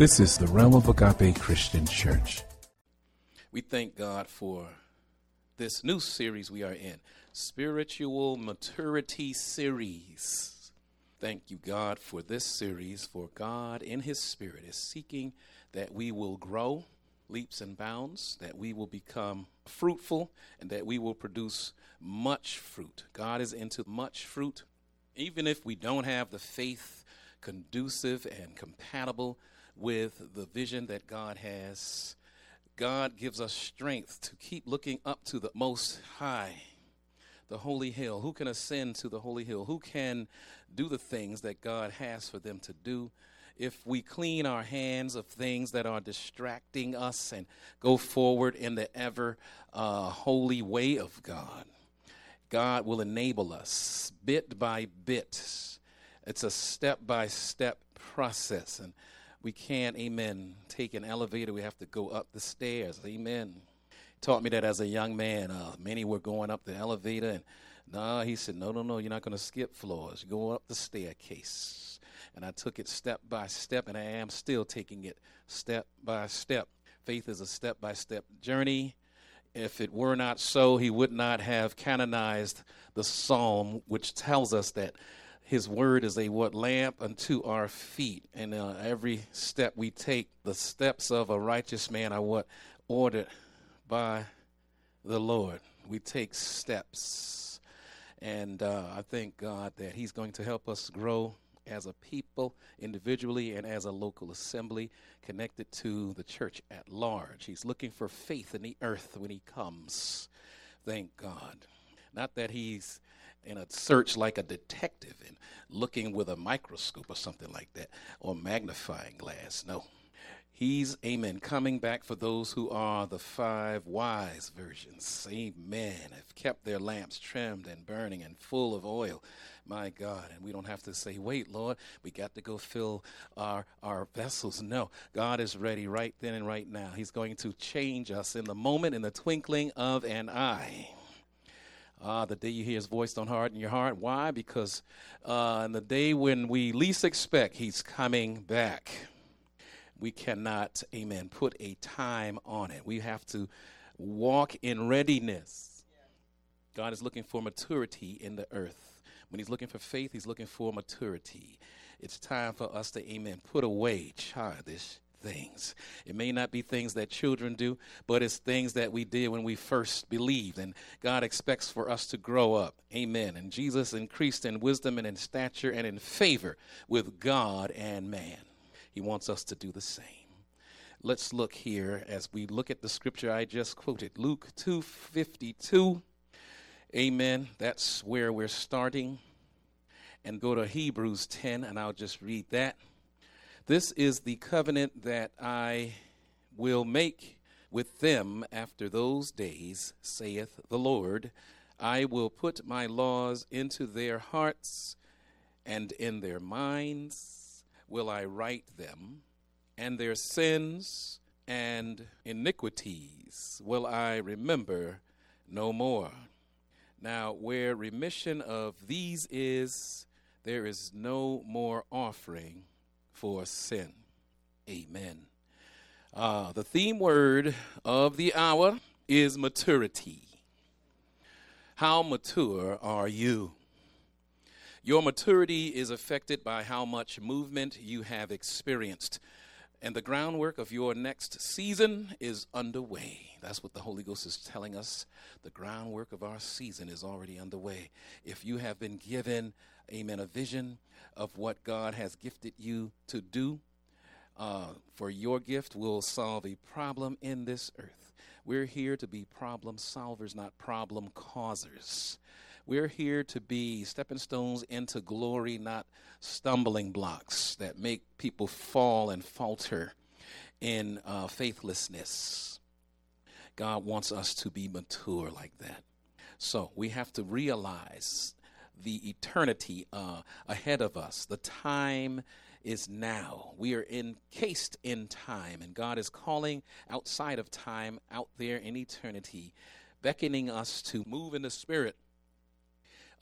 This is the Realm of Agape Christian Church. We thank God for this new series we are in Spiritual Maturity Series. Thank you, God, for this series, for God in His Spirit is seeking that we will grow leaps and bounds, that we will become fruitful, and that we will produce much fruit. God is into much fruit. Even if we don't have the faith conducive and compatible with the vision that God has, God gives us strength to keep looking up to the Most High, the holy hill. Who can ascend to the holy hill? Who can do the things that God has for them to do? If we clean our hands of things that are distracting us and go forward in the ever uh, holy way of God, God will enable us bit by bit. It's a step by step process. And we can't, amen, take an elevator. We have to go up the stairs. Amen. Taught me that as a young man. Uh, many were going up the elevator, and no, he said, no, no, no, you're not going to skip floors. You're going up the staircase. And I took it step by step, and I am still taking it step by step. Faith is a step by step journey. If it were not so, he would not have canonized the psalm, which tells us that his word is a what lamp unto our feet, and uh, every step we take, the steps of a righteous man are what ordered by the Lord. We take steps, and uh, I thank God that He's going to help us grow as a people, individually, and as a local assembly connected to the church at large. He's looking for faith in the earth when He comes. Thank God. Not that He's in a search like a detective and looking with a microscope or something like that or magnifying glass. No. He's, amen, coming back for those who are the five wise virgins. Amen. Have kept their lamps trimmed and burning and full of oil. My God. And we don't have to say, wait, Lord, we got to go fill our, our vessels. No, God is ready right then and right now. He's going to change us in the moment, in the twinkling of an eye. Ah, the day you hear his voice, don't harden your heart. Why? Because uh, in the day when we least expect, he's coming back. We cannot, amen, put a time on it. We have to walk in readiness. God is looking for maturity in the earth. When he's looking for faith, he's looking for maturity. It's time for us to, amen, put away childish things. It may not be things that children do, but it's things that we did when we first believed. And God expects for us to grow up. Amen. And Jesus increased in wisdom and in stature and in favor with God and man. He wants us to do the same. Let's look here as we look at the scripture I just quoted, Luke 2:52. Amen. That's where we're starting. And go to Hebrews 10 and I'll just read that. This is the covenant that I will make with them after those days, saith the Lord. I will put my laws into their hearts, and in their minds will I write them, and their sins and iniquities will I remember no more. Now, where remission of these is, there is no more offering for sin. Amen. Uh, the theme word of the hour is maturity. How mature are you? Your maturity is affected by how much movement you have experienced. And the groundwork of your next season is underway. That's what the Holy Ghost is telling us. The groundwork of our season is already underway. If you have been given, amen, a vision, of what God has gifted you to do. Uh, for your gift will solve a problem in this earth. We're here to be problem solvers, not problem causers. We're here to be stepping stones into glory, not stumbling blocks that make people fall and falter in uh, faithlessness. God wants us to be mature like that. So we have to realize the eternity uh, ahead of us. The time is now. We are encased in time, and God is calling outside of time, out there in eternity, beckoning us to move in the spirit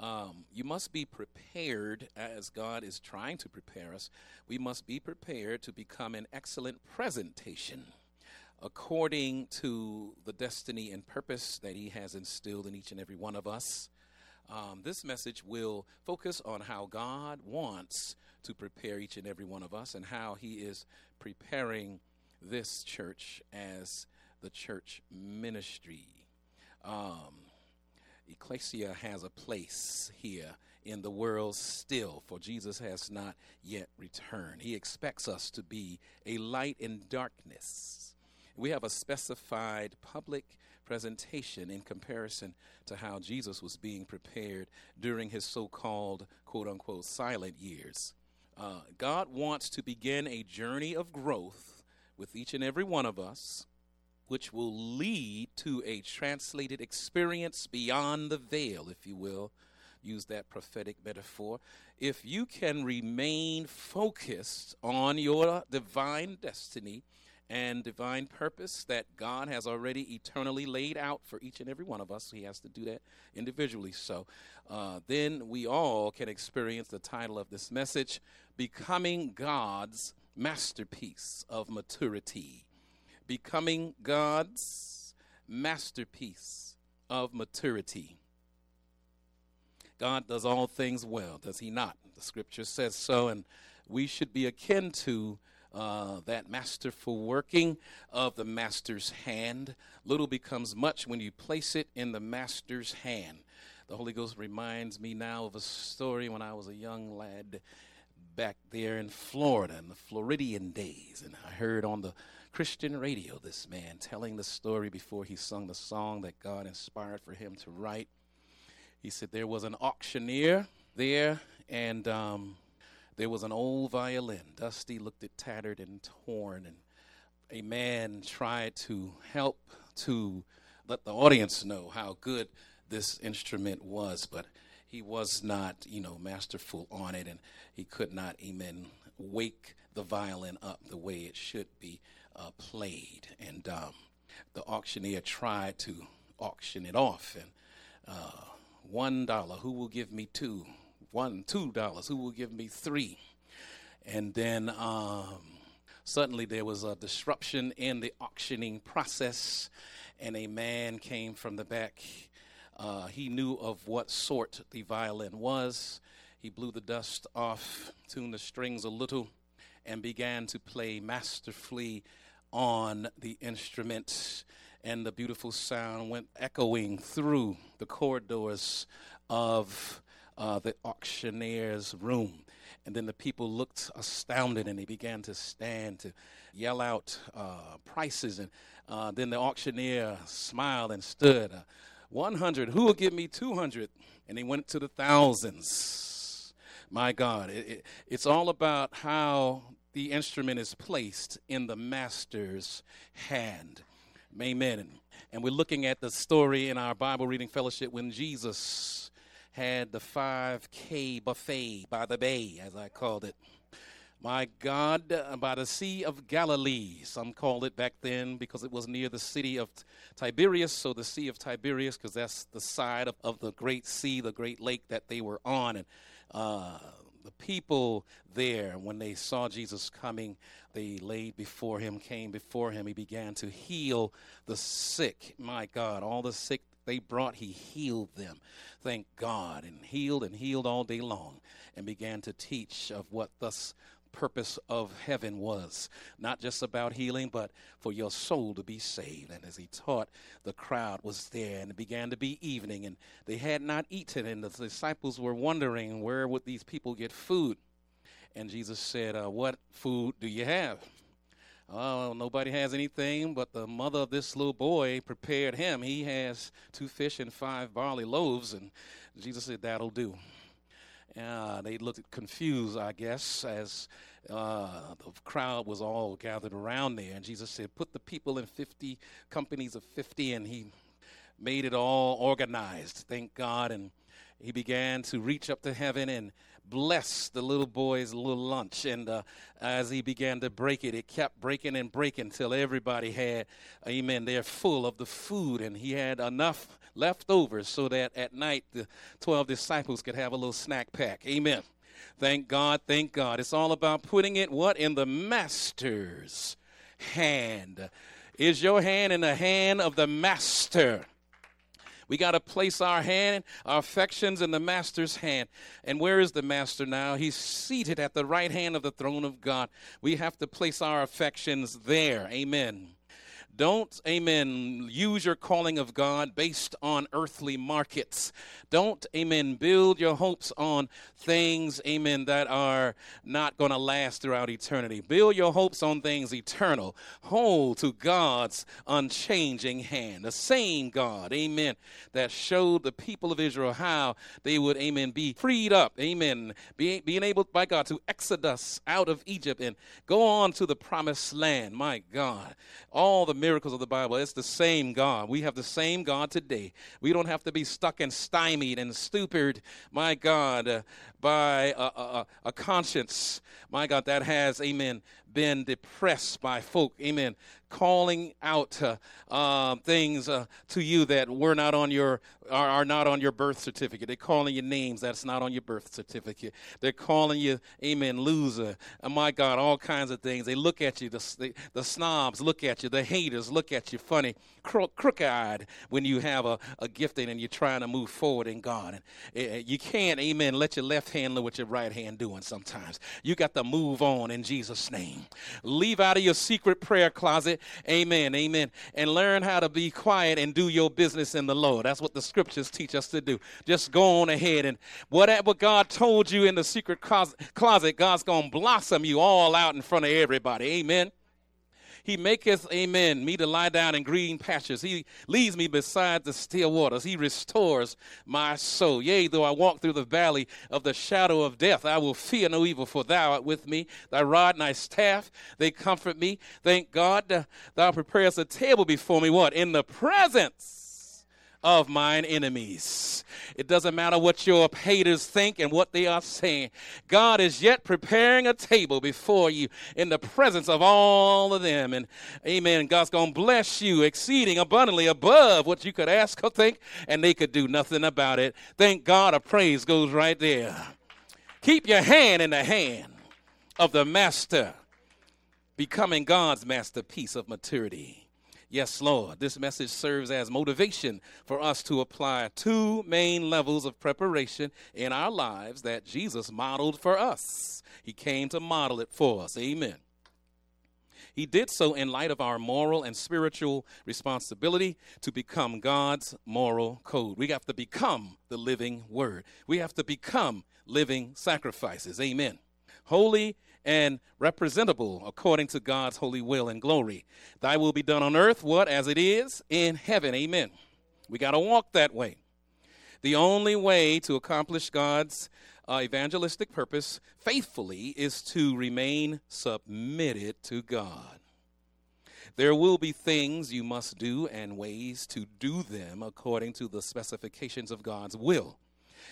Um, you must be prepared as God is trying to prepare us. We must be prepared to become an excellent presentation according to the destiny and purpose that He has instilled in each and every one of us. Um, this message will focus on how God wants to prepare each and every one of us and how He is preparing this church as the church ministry. Um, Ecclesia has a place here in the world still, for Jesus has not yet returned. He expects us to be a light in darkness. We have a specified public presentation in comparison to how Jesus was being prepared during his so called quote unquote silent years. Uh, God wants to begin a journey of growth with each and every one of us, which will lead to a translated experience beyond the veil, if you will. Use that prophetic metaphor. If you can remain focused on your divine destiny, and divine purpose that God has already eternally laid out for each and every one of us. He has to do that individually. So uh, then we all can experience the title of this message Becoming God's Masterpiece of Maturity. Becoming God's Masterpiece of Maturity. God does all things well, does He not? The scripture says so, and we should be akin to uh, that masterful working of the master's hand. Little becomes much when you place it in the master's hand. The Holy Ghost reminds me now of a story when I was a young lad back there in Florida in the Floridian days. And I heard on the Christian radio this man telling the story before he sung the song that God inspired for him to write. He said there was an auctioneer there, and um, there was an old violin. Dusty looked at tattered and torn, and a man tried to help to let the audience know how good this instrument was, but he was not, you know, masterful on it, and he could not, amen, wake the violin up the way it should be uh, played. And um, the auctioneer tried to auction it off, and uh, one dollar, who will give me two? One, two dollars. Who will give me three? And then um, suddenly there was a disruption in the auctioning process, and a man came from the back. Uh, he knew of what sort the violin was. He blew the dust off, tuned the strings a little, and began to play masterfully on the instrument. And the beautiful sound went echoing through the corridors of uh, the auctioneer's room. And then the people looked astounded and they began to stand to yell out uh, prices. And uh, then the auctioneer smiled and stood. Uh, 100, who will give me 200? And he went to the thousands. My God, it, it, it's all about how the instrument is placed in the master's hand. Amen. And we're looking at the story in our Bible reading fellowship when Jesus had the 5K buffet by the bay, as I called it. My God, uh, by the Sea of Galilee, some called it back then because it was near the city of Tiberias. So the Sea of Tiberias, because that's the side of, of the great sea, the great lake that they were on. And uh, the people there, when they saw Jesus coming, they laid before him, came before him. He began to heal the sick. My God, all the sick they brought, he healed them. Thank God. And healed and healed all day long and began to teach of what thus purpose of heaven was not just about healing but for your soul to be saved and as he taught the crowd was there and it began to be evening and they had not eaten and the disciples were wondering where would these people get food and jesus said uh, what food do you have Oh, nobody has anything, but the mother of this little boy prepared him. He has two fish and five barley loaves, and Jesus said, That'll do. Uh, they looked confused, I guess, as uh, the crowd was all gathered around there. And Jesus said, Put the people in 50 companies of 50, and he made it all organized, thank God. And he began to reach up to heaven and bless the little boy's little lunch. And uh, as he began to break it, it kept breaking and breaking till everybody had, amen, they're full of the food. And he had enough left over so that at night the 12 disciples could have a little snack pack. Amen. Thank God, thank God. It's all about putting it what? In the master's hand. Is your hand in the hand of the master? We got to place our hand, our affections in the master's hand. And where is the master now? He's seated at the right hand of the throne of God. We have to place our affections there. Amen. Don't, amen, use your calling of God based on earthly markets. Don't, amen, build your hopes on things, amen, that are not going to last throughout eternity. Build your hopes on things eternal. Hold to God's unchanging hand. The same God, amen, that showed the people of Israel how they would, amen, be freed up, amen, be, being able by God to exodus out of Egypt and go on to the promised land. My God, all the miracles of the Bible. It's the same God. We have the same God today. We don't have to be stuck and stymied and stupid, my God, uh, by a, a, a conscience, my God, that has, amen, been depressed by folk, amen, calling out uh, uh, things uh, to you that were not on your are, are, not on your birth certificate. They're calling you names that's not on your birth certificate. They're calling you, amen, loser. Oh my God, all kinds of things. They look at you. The, the, the snobs look at you. The haters look at you funny, cro- crook-eyed when you have a, a gifting and you're trying to move forward in God. And uh, you can't, amen, let your left hand know what your right hand doing sometimes. You got to move on in Jesus' name. Leave out of your secret prayer closet, amen, amen, and learn how to be quiet and do your business in the Lord. That's what the scriptures teach us to do. Just go on ahead and whatever God told you in the secret closet, God's going to blossom you all out in front of everybody. Amen. He maketh, amen, me to lie down in green pastures. He leads me beside the still waters. He restores my soul. Yea, though I walk through the valley of the shadow of death, I will fear no evil, for thou art with me. Thy rod and thy staff, they comfort me. Thank God, uh, thou preparest a table before me, what? In the presence of mine enemies. It doesn't matter what your haters think and what they are saying. God is yet preparing a table before you in the presence of all of them. And amen. God's going to bless you exceeding abundantly above what you could ask or think, and they could do nothing about it. Thank God a praise goes right there. Keep your hand in the hand of the master, becoming God's masterpiece of maturity. Yes, Lord. This message serves as motivation for us to apply two main levels of preparation in our lives that Jesus modeled for us. He came to model it for us. Amen. He did so in light of our moral and spiritual responsibility to become God's moral code. We have to become the living word. We have to become living sacrifices. Amen. Holy and representable according to God's holy will and glory. Thy will be done on earth, what? As it is in heaven. Amen. We got to walk that way. The only way to accomplish God's uh, evangelistic purpose faithfully is to remain submitted to God. There will be things you must do and ways to do them according to the specifications of God's will.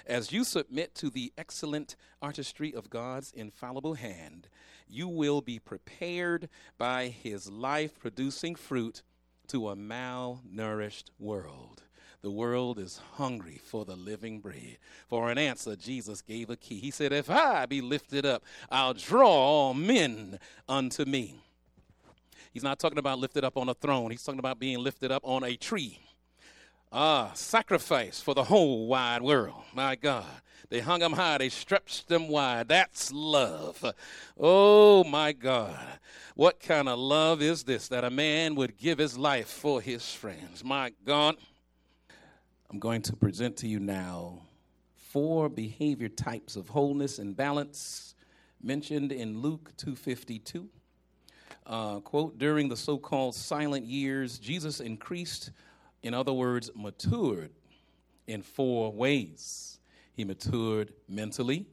As you submit to the excellent artistry of God's infallible hand, you will be prepared by his life producing fruit to a malnourished world. The world is hungry for the living bread. For an answer, Jesus gave a key. He said, If I be lifted up, I'll draw all men unto me. He's not talking about lifted up on a throne, he's talking about being lifted up on a tree. Ah, sacrifice for the whole wide world. My God. They hung them high, they stretched them wide. That's love. Oh, my God. What kind of love is this that a man would give his life for his friends? My God. I'm going to present to you now four behavior types of wholeness and balance mentioned in Luke 252. Uh, quote, during the so called silent years, Jesus increased in other words, matured in four ways. He matured mentally,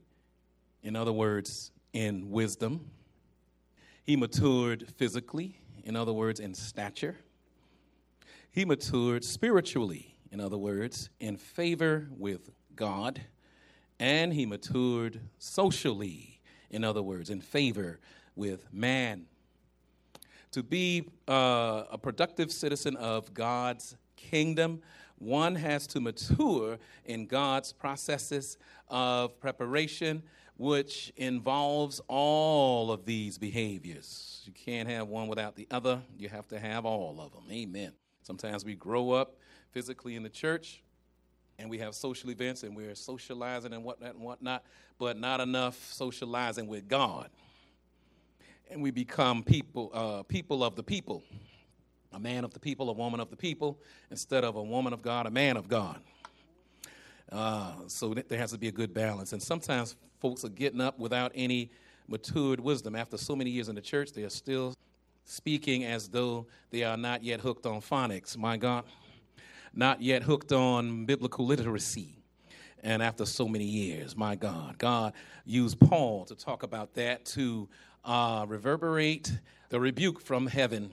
in other words, in wisdom. He matured physically, in other words, in stature. He matured spiritually, in other words, in favor with God, and he matured socially, in other words, in favor with man. To be uh, a productive citizen of God's kingdom, one has to mature in God's processes of preparation, which involves all of these behaviors. You can't have one without the other, you have to have all of them. Amen. Sometimes we grow up physically in the church and we have social events and we're socializing and whatnot and whatnot, but not enough socializing with God. And we become people, uh, people of the people, a man of the people, a woman of the people, instead of a woman of God, a man of God. Uh, so there has to be a good balance. And sometimes folks are getting up without any matured wisdom. After so many years in the church, they are still speaking as though they are not yet hooked on phonics. My God not yet hooked on biblical literacy. And after so many years, my God, God used Paul to talk about that to uh, reverberate the rebuke from heaven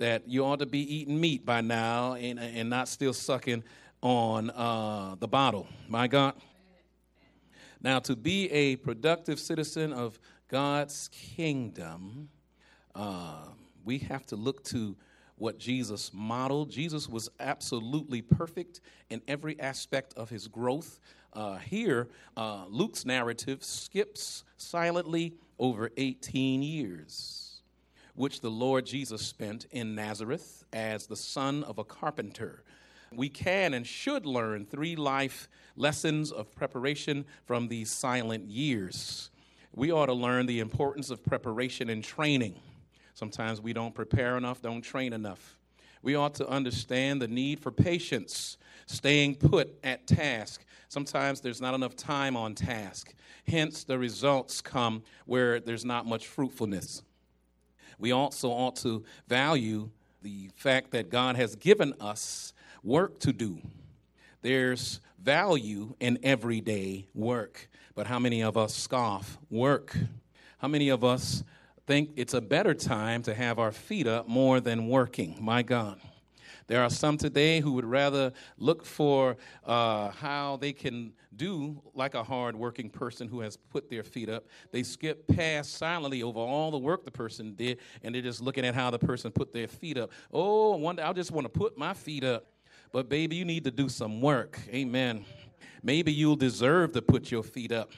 that you ought to be eating meat by now and, and not still sucking on uh, the bottle. My God. Now, to be a productive citizen of God's kingdom, uh, we have to look to what Jesus modeled. Jesus was absolutely perfect in every aspect of his growth. Uh, here, uh, Luke's narrative skips silently over 18 years, which the Lord Jesus spent in Nazareth as the son of a carpenter. We can and should learn three life lessons of preparation from these silent years. We ought to learn the importance of preparation and training. Sometimes we don't prepare enough, don't train enough. We ought to understand the need for patience, staying put at task. Sometimes there's not enough time on task. Hence, the results come where there's not much fruitfulness. We also ought to value the fact that God has given us work to do. There's value in everyday work. But how many of us scoff work? How many of us think it's a better time to have our feet up more than working. My God. There are some today who would rather look for uh, how they can do like a hard working person who has put their feet up. They skip past silently over all the work the person did, and they're just looking at how the person put their feet up. Oh, one day I just want to put my feet up. But, baby, you need to do some work. Amen. Maybe you'll deserve to put your feet up.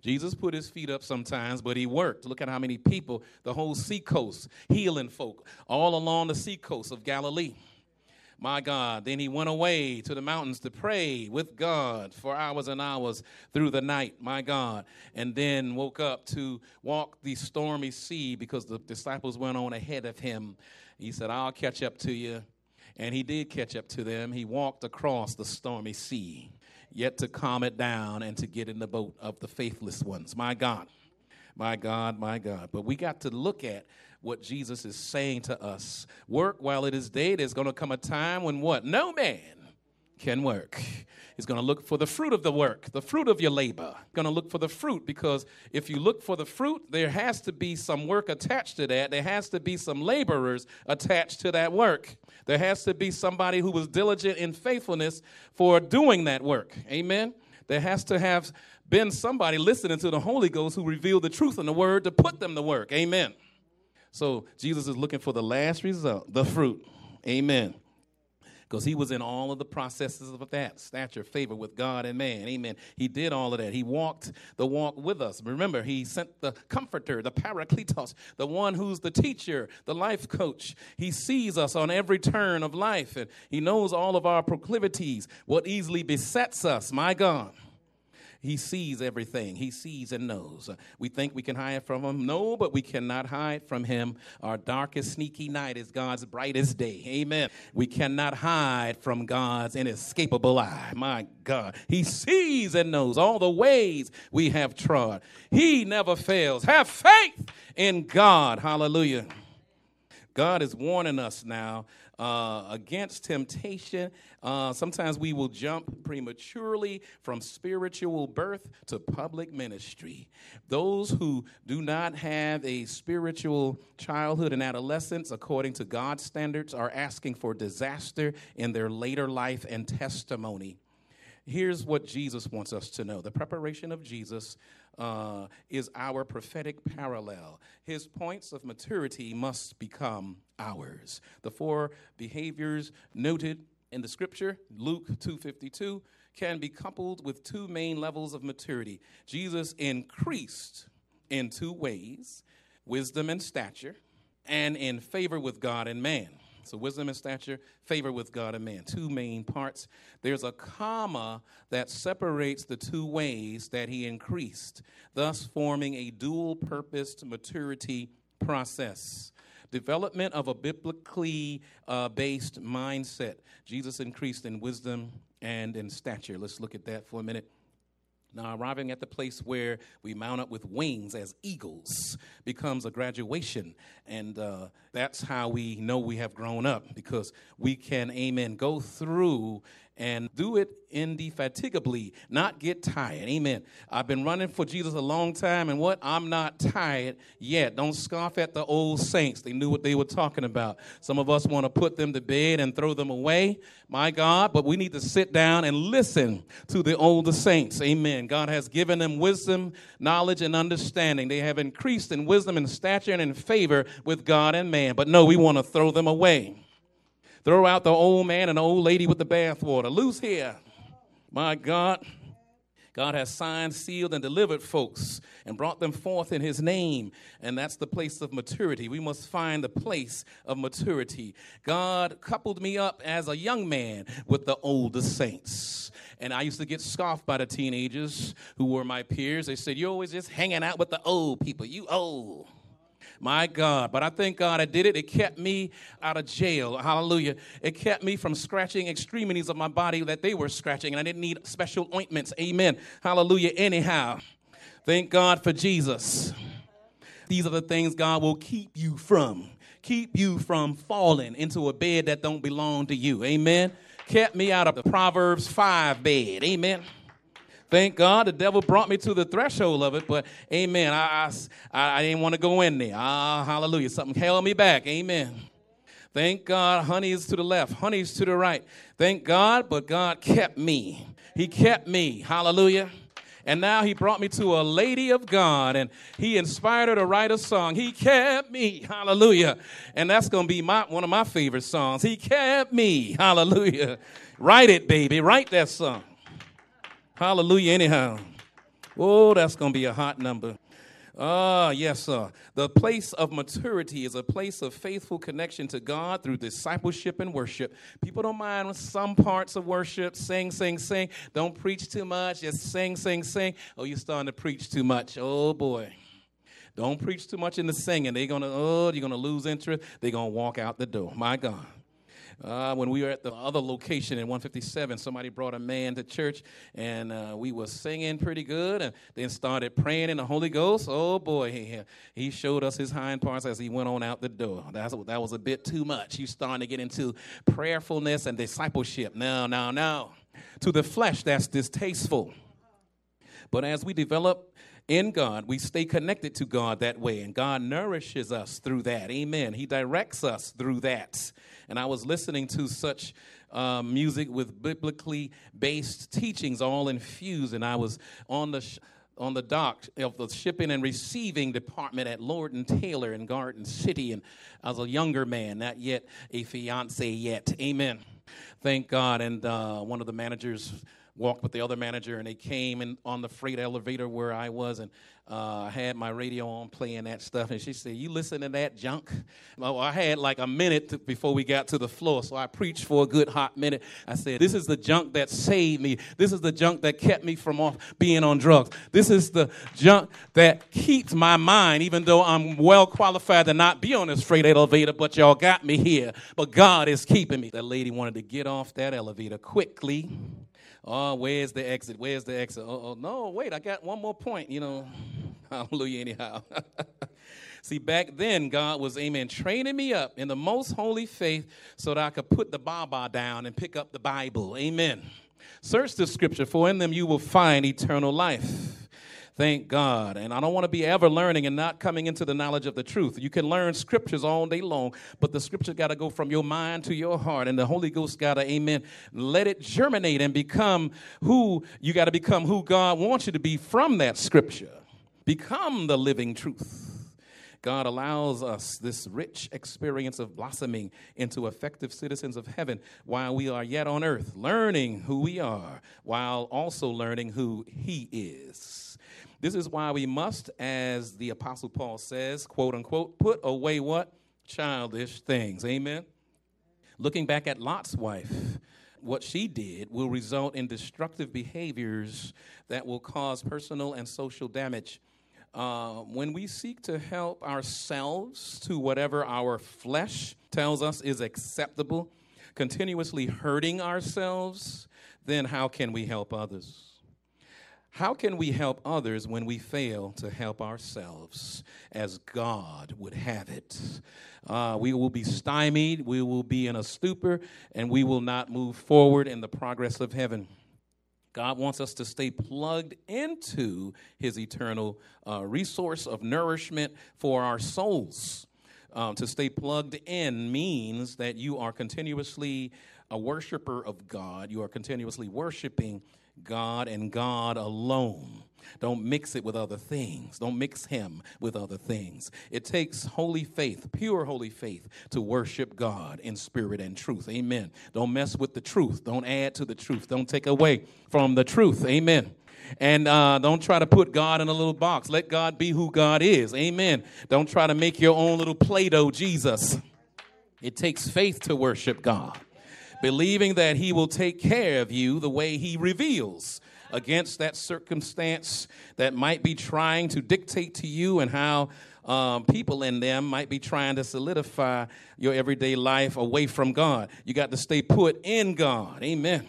Jesus put his feet up sometimes, but he worked. Look at how many people, the whole seacoast, healing folk, all along the seacoast of Galilee. My God. Then he went away to the mountains to pray with God for hours and hours through the night, my God. And then woke up to walk the stormy sea because the disciples went on ahead of him. He said, I'll catch up to you. And he did catch up to them. He walked across the stormy sea yet to calm it down and to get in the boat of the faithless ones. My God, my God, my God. But we got to look at what Jesus is saying to us. Work while it is day. There's going to come a time when what? No man can work. He's going to look for the fruit of the work, the fruit of your labor. Going to look for the fruit because if you look for the fruit, there has to be some work attached to that. There has to be some laborers attached to that work. There has to be somebody who was diligent in faithfulness for doing that work. Amen. There has to have been somebody listening to the Holy Ghost who revealed the truth in the word to put them to work. Amen. So Jesus is looking for the last result, the fruit. Amen because he was in all of the processes of that stature, favor with God and man. Amen. He did all of that. He walked the walk with us. Remember, he sent the comforter, the parakletos, the one who's the teacher, the life coach. He sees us on every turn of life, and he knows all of our proclivities, what easily besets us. My God. He sees everything. He sees and knows. We think we can hide from him. No, but we cannot hide from him. Our darkest, sneaky night is God's brightest day. Amen. We cannot hide from God's inescapable eye. My God. He sees and knows all the ways we have trod. He never fails. Have faith in God. Hallelujah. God is warning us now uh, against temptation. Uh, sometimes we will jump prematurely from spiritual birth to public ministry. Those who do not have a spiritual childhood and adolescence, according to God's standards, are asking for disaster in their later life and testimony. here's what Jesus wants us to know the preparation of Jesus uh, is our prophetic parallel. His points of maturity must become ours. The four behaviors noted in the scripture, Luke 252, can be coupled with two main levels of maturity. Jesus increased in two ways wisdom and stature, and in favor with God and man. So, wisdom and stature, favor with God and man. Two main parts. There's a comma that separates the two ways that he increased, thus forming a dual purposed maturity process. Development of a biblically uh, based mindset. Jesus increased in wisdom and in stature. Let's look at that for a minute. Now, arriving at the place where we mount up with wings as eagles becomes a graduation. And uh, that's how we know we have grown up because we can, amen, go through and do it indefatigably, not get tired. Amen. I've been running for Jesus a long time, and what? I'm not tired yet. Don't scoff at the old saints. They knew what they were talking about. Some of us want to put them to bed and throw them away, my God, but we need to sit down and listen to the older saints. Amen. God has given them wisdom, knowledge, and understanding. They have increased in wisdom and stature and in favor with God and man. But no, we want to throw them away. Throw out the old man and the old lady with the bathwater. Loose here. My God. God has signed, sealed, and delivered folks and brought them forth in His name. And that's the place of maturity. We must find the place of maturity. God coupled me up as a young man with the older saints. And I used to get scoffed by the teenagers who were my peers. They said, You're always just hanging out with the old people. You old. My God. But I thank God I did it. It kept me out of jail. Hallelujah. It kept me from scratching extremities of my body that they were scratching, and I didn't need special ointments. Amen. Hallelujah. Anyhow, thank God for Jesus. These are the things God will keep you from. Keep you from falling into a bed that don't belong to you. Amen. Kept me out of the Proverbs 5 bed. Amen. Thank God the devil brought me to the threshold of it, but amen. I, I, I didn't want to go in there. Ah, hallelujah. Something held me back. Amen. Thank God, honey is to the left, honey is to the right. Thank God, but God kept me. He kept me. Hallelujah. And now he brought me to a lady of God and he inspired her to write a song. He kept me. Hallelujah. And that's going to be my, one of my favorite songs. He kept me. Hallelujah. Write it, baby. Write that song. Hallelujah, anyhow. Oh, that's going to be a hot number. Ah, yes, sir. The place of maturity is a place of faithful connection to God through discipleship and worship. People don't mind some parts of worship. Sing, sing, sing. Don't preach too much. Just sing, sing, sing. Oh, you're starting to preach too much. Oh, boy. Don't preach too much in the singing. They're going to, oh, you're going to lose interest. They're going to walk out the door. My God. Uh, when we were at the other location in 157, somebody brought a man to church, and uh, we were singing pretty good, and then started praying in the Holy Ghost. Oh boy, he, he showed us his hind parts as he went on out the door. That's, that was a bit too much. You starting to get into prayerfulness and discipleship. No, no, no. To the flesh, that's distasteful. But as we develop in God, we stay connected to God that way, and God nourishes us through that. Amen. He directs us through that and I was listening to such uh, music with biblically based teachings all infused, and I was on the sh- on the dock of the shipping and receiving department at Lord and Taylor in Garden City, and I was a younger man, not yet a fiance yet. Amen. Thank God. And uh, one of the managers walked with the other manager, and they came in on the freight elevator where I was, and uh, I had my radio on playing that stuff, and she said, "You listen to that junk?" Well, I had like a minute to, before we got to the floor, so I preached for a good hot minute. I said, "This is the junk that saved me. This is the junk that kept me from off being on drugs. This is the junk that keeps my mind, even though I'm well qualified to not be on this freight elevator, but y'all got me here. But God is keeping me." That lady wanted to get off that elevator quickly. Oh, where's the exit? Where's the exit? Oh, no, wait, I got one more point, you know. Hallelujah, anyhow. See, back then, God was, amen, training me up in the most holy faith so that I could put the Baba down and pick up the Bible. Amen. Search the scripture, for in them you will find eternal life. Thank God. And I don't want to be ever learning and not coming into the knowledge of the truth. You can learn scriptures all day long, but the scripture got to go from your mind to your heart, and the Holy Ghost got to, amen, let it germinate and become who you got to become who God wants you to be from that scripture. Become the living truth. God allows us this rich experience of blossoming into effective citizens of heaven while we are yet on earth, learning who we are while also learning who He is. This is why we must, as the Apostle Paul says, quote unquote, put away what? Childish things. Amen. Looking back at Lot's wife, what she did will result in destructive behaviors that will cause personal and social damage uh, when we seek to help ourselves to whatever our flesh tells us is acceptable, continuously hurting ourselves, then how can we help others? How can we help others when we fail to help ourselves as God would have it? Uh, we will be stymied, we will be in a stupor, and we will not move forward in the progress of heaven. God wants us to stay plugged into his eternal uh, resource of nourishment for our souls. Um, to stay plugged in means that you are continuously a worshiper of God, you are continuously worshiping God and God alone. Don't mix it with other things. Don't mix him with other things. It takes holy faith, pure holy faith, to worship God in spirit and truth. Amen. Don't mess with the truth. Don't add to the truth. Don't take away from the truth. Amen. And uh, don't try to put God in a little box. Let God be who God is. Amen. Don't try to make your own little Play Doh Jesus. It takes faith to worship God, believing that He will take care of you the way He reveals against that circumstance that might be trying to dictate to you and how um, people in them might be trying to solidify your everyday life away from God. You got to stay put in God. Amen.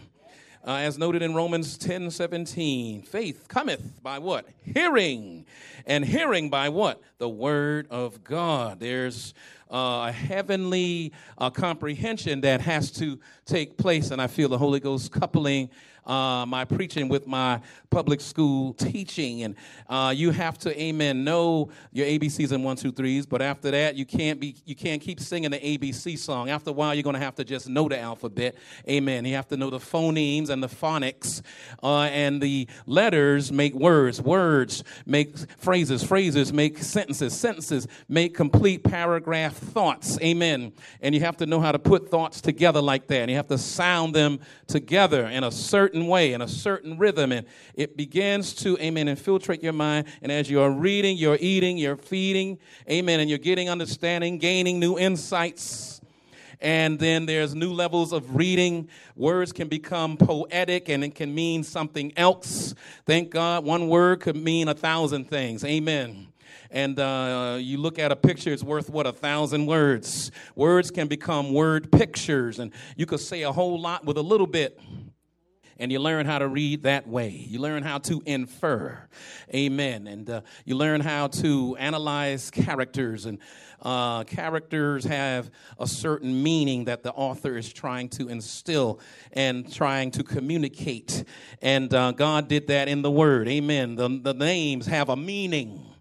Uh, as noted in Romans 10 17, faith cometh by what? Hearing. And hearing by what? The word of God. There's uh, a heavenly uh, comprehension that has to take place, and I feel the Holy Ghost coupling uh, my preaching with my public school teaching. And uh, you have to, amen, know your ABCs and one, two, threes. But after that, you can't be, you can't keep singing the ABC song. After a while, you're going to have to just know the alphabet. Amen. You have to know the phonemes and the phonics, uh, and the letters make words. Words make phrases. Phrases make sentences. Sentences make complete paragraph thoughts. Amen. And you have to know how to put thoughts together like that. And you have to sound them together in a certain certain way, in a certain rhythm, and it begins to, amen, infiltrate your mind. And as you are reading, you're eating, you're feeding, amen, and you're getting understanding, gaining new insights. And then there's new levels of reading. Words can become poetic and it can mean something else. Thank God, one word could mean a thousand things. Amen and uh, you look at a picture, it's worth what? A thousand words. Words can become word pictures, and you could say a whole lot with a little bit and you learn how to read that way. You learn how to infer. Amen. And uh, you learn how to analyze characters, and uh, characters have a certain meaning that the author is trying to instill and trying to communicate. And uh, God did that in the Word. Amen. The, the names have a meaning.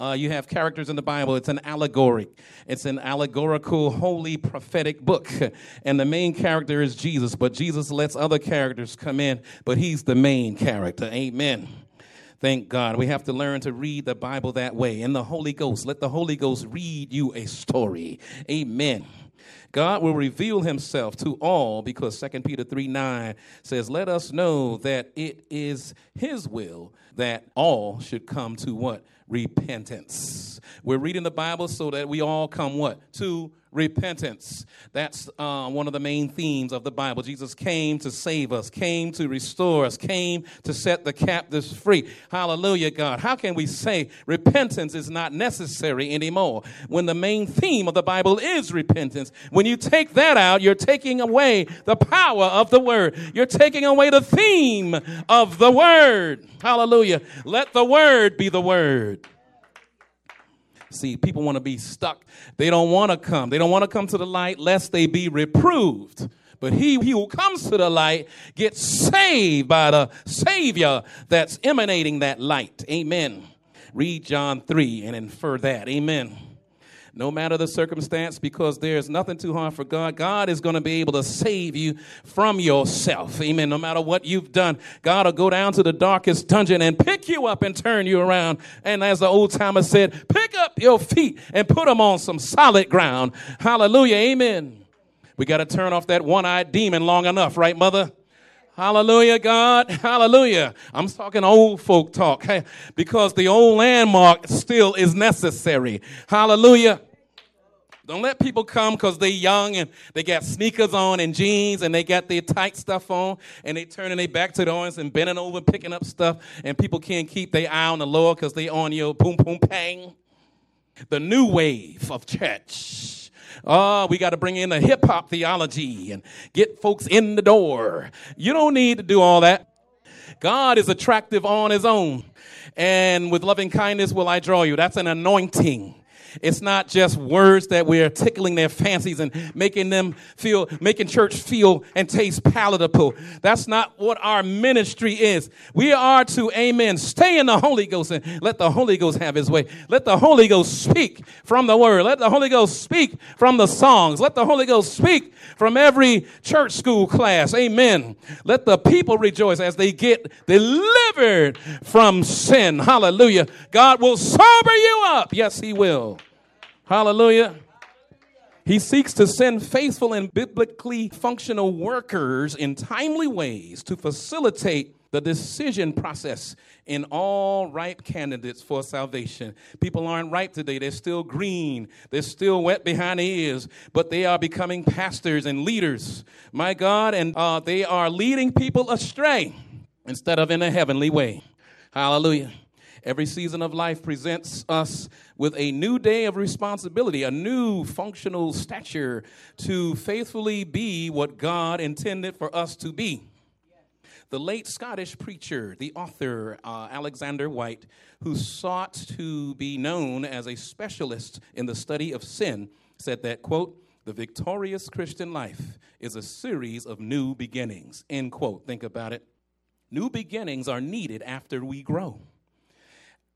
Uh, you have characters in the Bible. It's an allegory. It's an allegorical, holy, prophetic book. And the main character is Jesus, but Jesus lets other characters come in, but he's the main character. Amen. Thank God. We have to learn to read the Bible that way. In the Holy Ghost, let the Holy Ghost read you a story. Amen. God will reveal himself to all because 2 Peter 3 9 says, Let us know that it is his will that all should come to what? Repentance. We're reading the Bible so that we all come what? To repentance. That's uh, one of the main themes of the Bible. Jesus came to save us, came to restore us, came to set the captives free. Hallelujah, God. How can we say repentance is not necessary anymore when the main theme of the Bible is repentance? When you take that out, you're taking away the power of the Word, you're taking away the theme of the Word. Hallelujah. Let the Word be the Word. See, people want to be stuck. They don't want to come. They don't want to come to the light lest they be reproved. But he, he who comes to the light gets saved by the Savior that's emanating that light. Amen. Read John 3 and infer that. Amen no matter the circumstance, because there's nothing too hard for God. God is going to be able to save you from yourself. Amen. No matter what you've done, God will go down to the darkest dungeon and pick you up and turn you around. And as the old timer said, pick up your feet and put them on some solid ground. Hallelujah. Amen. We got to turn off that one eyed demon long enough, right, mother? Hallelujah, God. Hallelujah. I'm talking old folk talk because the old landmark still is necessary. Hallelujah. Don't let people come because they're young and they got sneakers on and jeans and they got their tight stuff on and they turning their back to the audience and bending over picking up stuff and people can't keep their eye on the Lord because they on your boom boom pang. The new wave of church Oh, we got to bring in a hip hop theology and get folks in the door. You don't need to do all that. God is attractive on his own. And with loving kindness will I draw you. That's an anointing. It's not just words that we're tickling their fancies and making them feel, making church feel and taste palatable. That's not what our ministry is. We are to, amen, stay in the Holy Ghost and let the Holy Ghost have his way. Let the Holy Ghost speak from the word. Let the Holy Ghost speak from the songs. Let the Holy Ghost speak from every church school class. Amen. Let the people rejoice as they get delivered from sin. Hallelujah. God will sober you up. Yes, he will. Hallelujah. He seeks to send faithful and biblically functional workers in timely ways to facilitate the decision process in all ripe candidates for salvation. People aren't ripe today. They're still green. They're still wet behind the ears, but they are becoming pastors and leaders. My God, and uh, they are leading people astray instead of in a heavenly way. Hallelujah. Every season of life presents us with a new day of responsibility, a new functional stature to faithfully be what God intended for us to be. The late Scottish preacher, the author uh, Alexander Whyte, who sought to be known as a specialist in the study of sin, said that, quote, the victorious Christian life is a series of new beginnings, end quote. Think about it. New beginnings are needed after we grow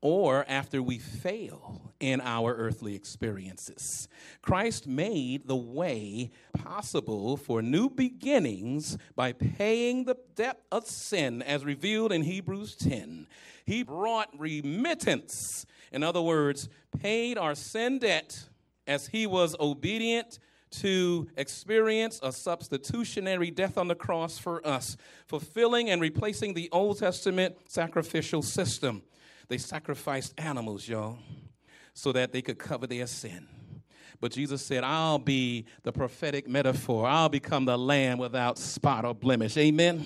or after we fail in our earthly experiences. Christ made the way possible for new beginnings by paying the debt of sin as revealed in Hebrews 10. He brought remittance, in other words, paid our sin debt as he was obedient to experience a substitutionary death on the cross for us, fulfilling and replacing the Old Testament sacrificial system. They sacrificed animals, y'all, so that they could cover their sin. But Jesus said, I'll be the prophetic metaphor. I'll become the lamb without spot or blemish. Amen.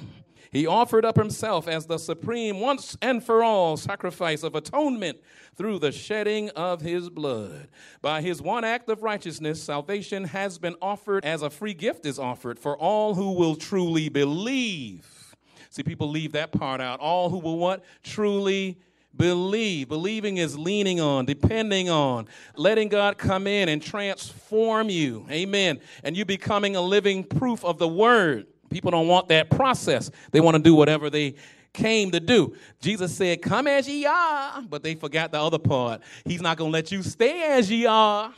He offered up himself as the supreme, once and for all sacrifice of atonement through the shedding of his blood. By his one act of righteousness, salvation has been offered as a free gift is offered for all who will truly believe. See, people leave that part out. All who will what? Truly Believe. Believing is leaning on, depending on, letting God come in and transform you. Amen. And you becoming a living proof of the word. People don't want that process. They want to do whatever they came to do. Jesus said, Come as ye are, but they forgot the other part. He's not going to let you stay as ye are.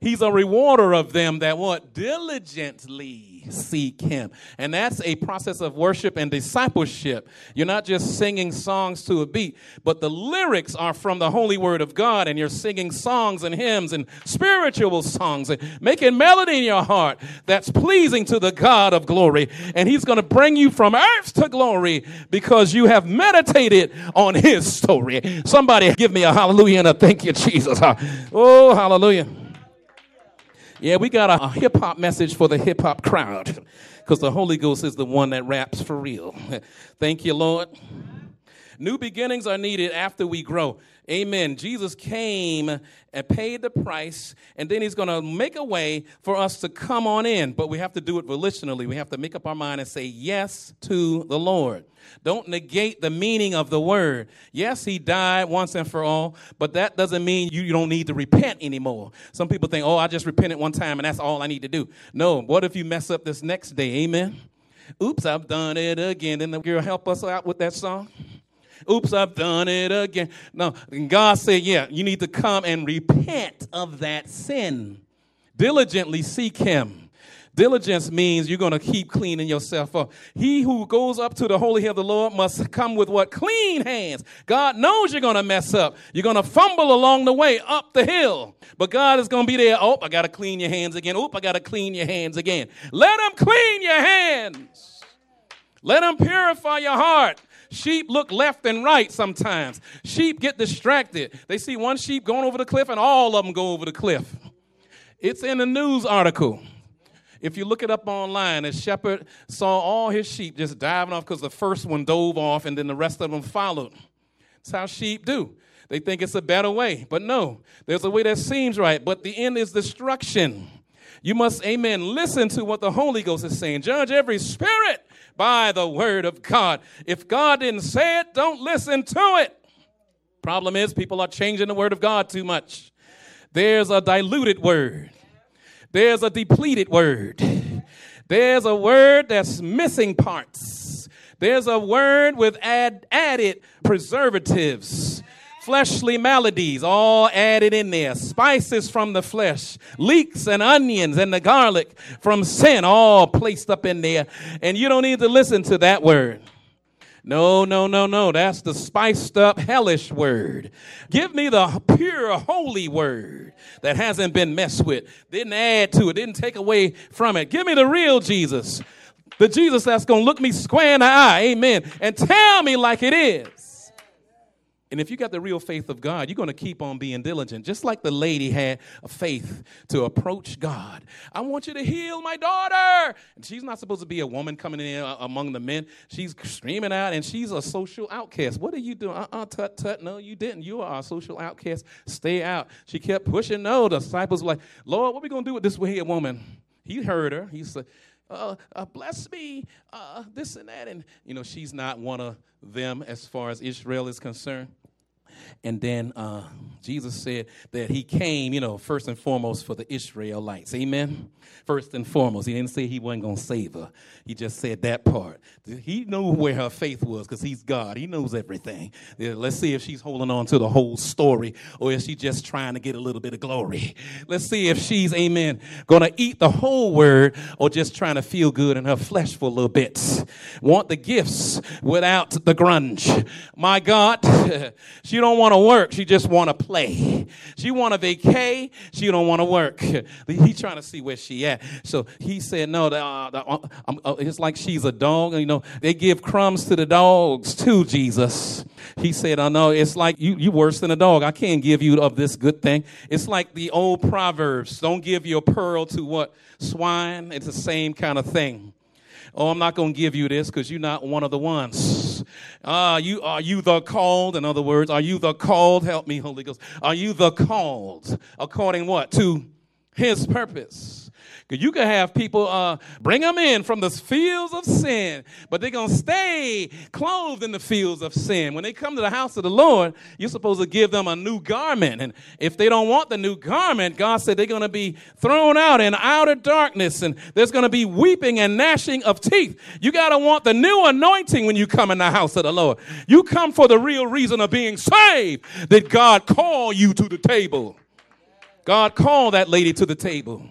He's a rewarder of them that what? Diligently seek him. And that's a process of worship and discipleship. You're not just singing songs to a beat, but the lyrics are from the holy word of God, and you're singing songs and hymns and spiritual songs and making melody in your heart that's pleasing to the God of glory. And he's going to bring you from earth to glory because you have meditated on his story. Somebody give me a hallelujah and a thank you, Jesus. Oh, hallelujah. Yeah, we got a, uh-huh. a hip hop message for the hip hop crowd because the Holy Ghost is the one that raps for real. Thank you, Lord. New beginnings are needed after we grow. Amen. Jesus came and paid the price, and then he's going to make a way for us to come on in. But we have to do it volitionally. We have to make up our mind and say yes to the Lord. Don't negate the meaning of the word. Yes, he died once and for all, but that doesn't mean you, don't need to repent anymore. Some people think, oh, I just repented one time and that's all I need to do. No, what if you mess up this next day? Amen. Oops, I've done it again. Then the girl help us out with that song. Oops, I've done it again. No, God said, yeah, you need to come and repent of that sin. Diligently seek Him. Diligence means you're going to keep cleaning yourself up. He who goes up to the holy hill of the Lord must come with what? Clean hands. God knows you're going to mess up. You're going to fumble along the way up the hill. But God is going to be there. Oh, I got to clean your hands again. Oh, I got to clean your hands again. Let him clean your hands. Let him purify your heart. Sheep look left and right sometimes. Sheep get distracted. They see one sheep going over the cliff and all of them go over the cliff. It's in a news article. If you look it up online, a shepherd saw all his sheep just diving off because the first one dove off and then the rest of them followed. That's how sheep do. They think it's a better way. But no, there's a way that seems right, but the end is destruction. You must, amen, listen to what the Holy Ghost is saying. Judge every spirit by the word of God. If God didn't say it, don't listen to it. Problem is, people are changing the word of God too much. There's a diluted word, there's a depleted word, there's a word that's missing parts, there's a word with add, added preservatives fleshly maladies all added in there, spices from the flesh, leeks and onions and the garlic from sin all placed up in there. And you don't need to listen to that word. No, no, no, no. That's the spiced up, hellish word. Give me the pure, holy word that hasn't been messed with, didn't add to it, didn't take away from it. Give me the real Jesus. The Jesus that's going to look me square in the eye, amen, and tell me like it is. And if you got the real faith of God, you're going to keep on being diligent, just like the lady had a faith to approach God. I want you to heal my daughter. And she's not supposed to be a woman coming in uh, among the men. She's screaming out, and she's a social outcast. What are you doing? Uh uh, tut, tut. No, you didn't. You are a social outcast. Stay out. She kept pushing. No, the disciples were like, Lord, what are we going to do with this here woman? He heard her. He said, uh, uh, bless me, uh, this and that. And, you know, she's not one of them as far as Israel is concerned. And then uh, Jesus said that he came, you know, first and foremost for the Israelites. Amen. First and foremost, he didn't say he wasn't going to save her. He just said that part. He knew where her faith was because he's God. He knows everything. Let's see if she's holding on to the whole story or is she just trying to get a little bit of glory. Let's see if she's, amen, going to eat the whole word or just trying to feel good in her flesh for a little bit. Want the gifts without the grunge. My God, she don't want to work. She just want to play. She want to vacay. She don't want to work. He's trying to see where she at. So he said, no, uh, uh, uh, it's like she's a dog. You know, they give crumbs to the dogs too, Jesus. He said, I know it's like you, you worse than a dog. I can't give you of this good thing. It's like the old proverbs. Don't give your pearl to what? Swine. It's the same kind of thing. Oh, I'm not going to give you this because you're not one of the ones. Uh, you, are you the called? In other words, are you the called? Help me, Holy Ghost. Are you the called? According what? To his purpose. Because you can have people uh, bring them in from the fields of sin, but they're going to stay clothed in the fields of sin. When they come to the house of the Lord, you're supposed to give them a new garment. And if they don't want the new garment, God said they're going to be thrown out in outer darkness and there's going to be weeping and gnashing of teeth. You got to want the new anointing when you come in the house of the Lord. You come for the real reason of being saved that God called you to the table. God called that lady to the table.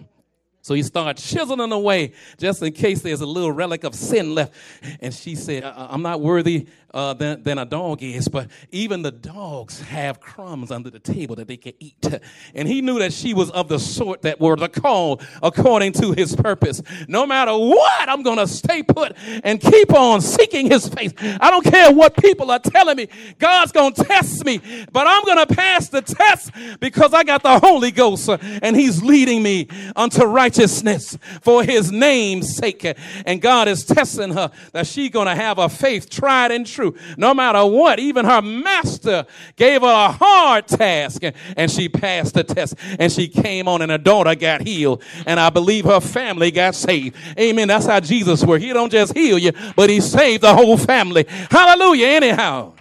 So he started chiseling away just in case there's a little relic of sin left. And she said, uh, uh, I'm not worthy uh, than, than a dog is, but even the dogs have crumbs under the table that they can eat. And he knew that she was of the sort that were the called according to his purpose. No matter what, I'm going to stay put and keep on seeking his face. I don't care what people are telling me. God's going to test me, but I'm going to pass the test because I got the Holy Ghost uh, and he's leading me unto righteousness for his name's sake. And God is testing her that she's going to have a faith tried and true No matter what, even her master gave her a hard task and she passed the test and she came on and her daughter got healed. And I believe her family got saved. Amen. That's how Jesus works. He don't just heal you, but he saved the whole family. Hallelujah. Anyhow.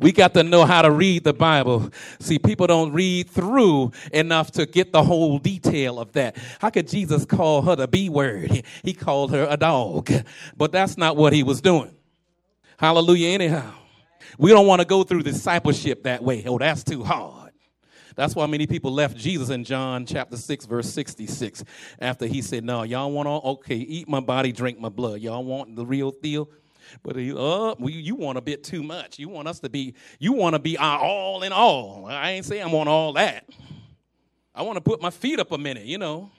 We got to know how to read the Bible. See, people don't read through enough to get the whole detail of that. How could Jesus call her the B word? He called her a dog. But that's not what he was doing. Hallelujah, anyhow. We don't want to go through discipleship that way. Oh, that's too hard. That's why many people left Jesus in John chapter 6, verse 66, after he said, No, y'all want all, okay, eat my body, drink my blood. Y'all want the real deal? But uh, you want a bit too much. You want us to be, you want to be our all in all. I ain't saying I want all that. I want to put my feet up a minute, you know.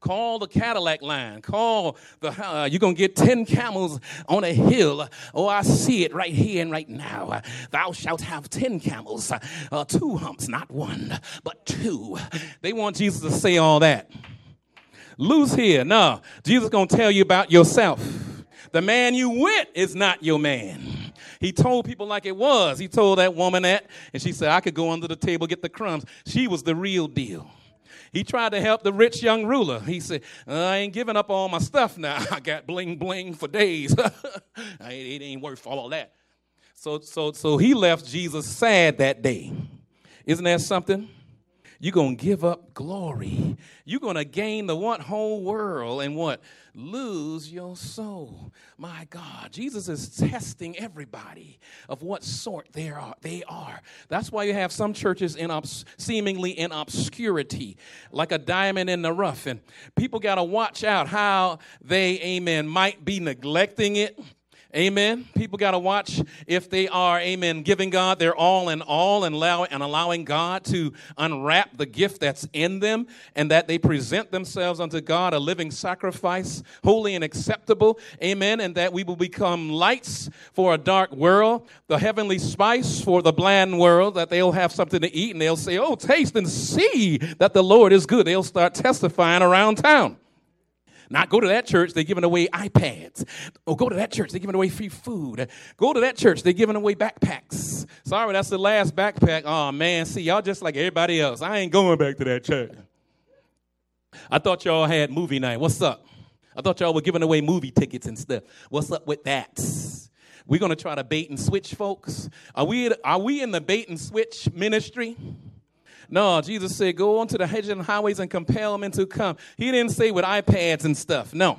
Call the Cadillac line. Call the, uh, you're going to get 10 camels on a hill. Oh, I see it right here and right now. Thou shalt have 10 camels, uh, two humps, not one, but two. They want Jesus to say all that. Loose here. No, Jesus going to tell you about yourself. The man you with is not your man. He told people like it was. He told that woman that, and she said, I could go under the table, get the crumbs. She was the real deal. He tried to help the rich young ruler. He said, I ain't giving up all my stuff now. I got bling bling for days. it ain't worth all that. So, so, so he left Jesus sad that day. Isn't that something? You're going to give up glory. You're going to gain the what whole world and what? Lose your soul. My God, Jesus is testing everybody of what sort they are. They are. That's why you have some churches in obs- seemingly in obscurity, like a diamond in the rough. And people got to watch out how they, amen, might be neglecting it Amen. People got to watch if they are, amen, giving God their all in all and, allow, and allowing God to unwrap the gift that's in them and that they present themselves unto God a living sacrifice, holy and acceptable. Amen. And that we will become lights for a dark world, the heavenly spice for the bland world, that they'll have something to eat and they'll say, Oh, taste and see that the Lord is good. They'll start testifying around town. Not go to that church, they're giving away iPads. Oh, go to that church, they're giving away free food. Go to that church, they're giving away backpacks. Sorry, that's the last backpack. Oh man, see, y'all just like everybody else. I ain't going back to that church. I thought y'all had movie night. What's up? I thought y'all were giving away movie tickets and stuff. What's up with that? We're gonna try to bait and switch, folks. Are we are we in the bait and switch ministry? No, Jesus said, go onto the hedges and highways and compel men to come. He didn't say with iPads and stuff. No.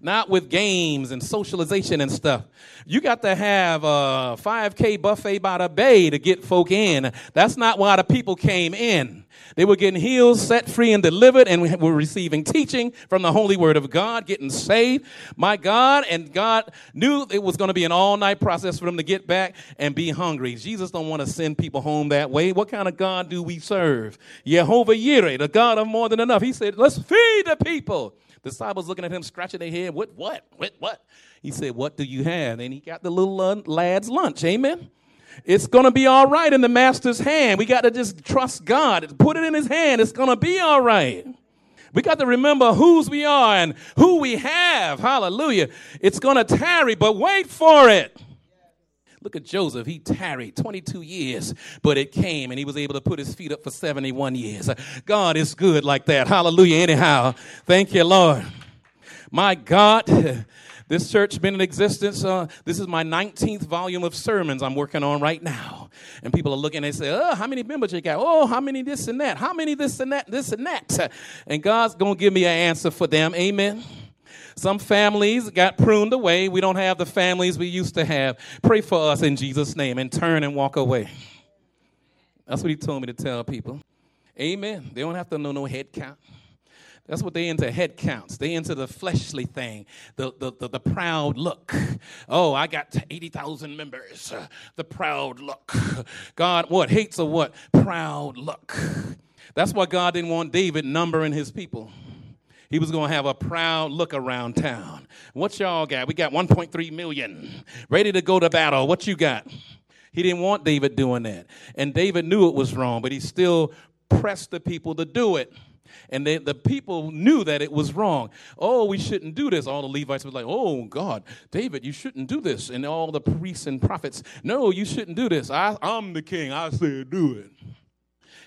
Not with games and socialization and stuff. You got to have a 5K buffet by the bay to get folk in. That's not why the people came in. They were getting healed, set free, and delivered, and were receiving teaching from the Holy Word of God, getting saved. My God, and God knew it was going to be an all-night process for them to get back and be hungry. Jesus don't want to send people home that way. What kind of God do we serve? Jehovah Yireh, the God of more than enough. He said, let's feed the people. Disciples looking at him, scratching their head. What, what, what, what? He said, what do you have? And he got the little uh, lad's lunch. Amen. It's going to be all right in the master's hand. We got to just trust God. Put it in his hand. It's going to be all right. We got to remember whose we are and who we have. Hallelujah. It's going to tarry, but wait for it. Look at Joseph. He tarried 22 years, but it came and he was able to put his feet up for 71 years. God is good like that. Hallelujah. Anyhow, thank you, Lord. My God. This church been in existence. Uh, this is my 19th volume of sermons I'm working on right now. And people are looking and say, oh, how many members you got? Oh, how many this and that? How many this and that, this and that? And God's going to give me an answer for them. Amen. Some families got pruned away. We don't have the families we used to have. Pray for us in Jesus' name and turn and walk away. That's what he told me to tell people. Amen. They don't have to know no head count. That's what they into head counts. They into the fleshly thing, the, the, the, the proud look. Oh, I got 80,000 members. The proud look. God, what? Hates a what? Proud look. That's why God didn't want David numbering his people. He was going to have a proud look around town. What y'all got? We got 1.3 million ready to go to battle. What you got? He didn't want David doing that. And David knew it was wrong, but he still pressed the people to do it. And they, the people knew that it was wrong. Oh, we shouldn't do this. All the Levites were like, oh, God, David, you shouldn't do this. And all the priests and prophets, no, you shouldn't do this. I, I'm the king. I said do it.